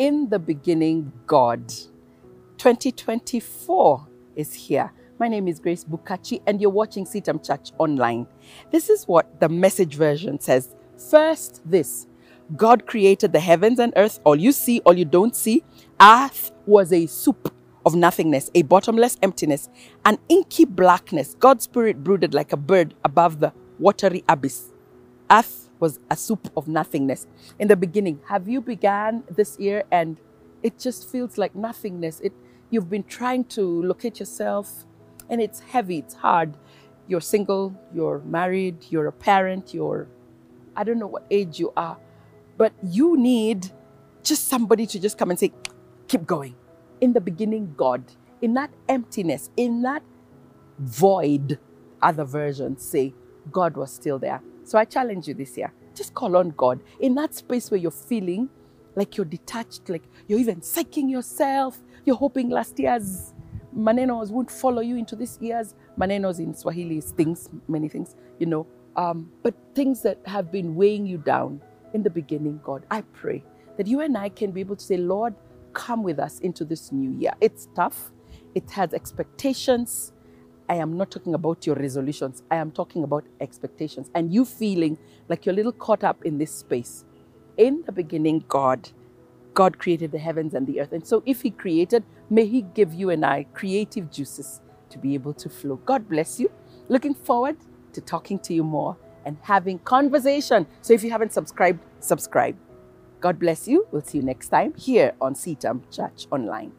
In the beginning, God. 2024 is here. My name is Grace Bukachi, and you're watching CITAM Church Online. This is what the message version says. First, this God created the heavens and earth, all you see, all you don't see. Earth was a soup of nothingness, a bottomless emptiness, an inky blackness. God's spirit brooded like a bird above the watery abyss. Earth was a soup of nothingness. In the beginning, have you began this year and it just feels like nothingness? It you've been trying to locate yourself and it's heavy, it's hard. You're single, you're married, you're a parent, you're I don't know what age you are, but you need just somebody to just come and say, keep going. In the beginning, God. In that emptiness, in that void, other versions say, God was still there. So I challenge you this year. Just call on God. In that space where you're feeling like you're detached, like you're even psyching yourself, you're hoping last year's manenos won't follow you into this year's. Manenos in Swahili is things, many things, you know. Um, but things that have been weighing you down in the beginning, God, I pray that you and I can be able to say, Lord, come with us into this new year. It's tough, it has expectations. I am not talking about your resolutions, I am talking about expectations. And you feeling like you're a little caught up in this space. In the beginning, God, God created the heavens and the earth. And so if He created, may He give you and I creative juices to be able to flow. God bless you. Looking forward to talking to you more and having conversation. So if you haven't subscribed, subscribe. God bless you. We'll see you next time here on CITAM Church Online.